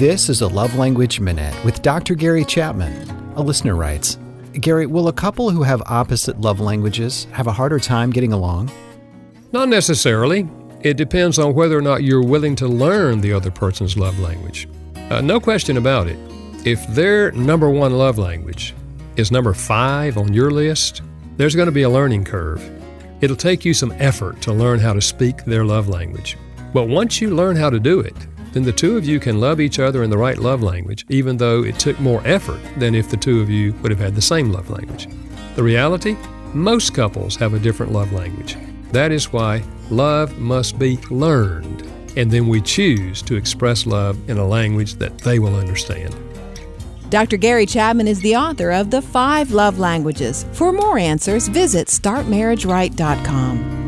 This is a Love Language Minute with Dr. Gary Chapman. A listener writes Gary, will a couple who have opposite love languages have a harder time getting along? Not necessarily. It depends on whether or not you're willing to learn the other person's love language. Uh, no question about it. If their number one love language is number five on your list, there's going to be a learning curve. It'll take you some effort to learn how to speak their love language. But once you learn how to do it, then the two of you can love each other in the right love language, even though it took more effort than if the two of you would have had the same love language. The reality? Most couples have a different love language. That is why love must be learned, and then we choose to express love in a language that they will understand. Dr. Gary Chapman is the author of The Five Love Languages. For more answers, visit startmarriageright.com.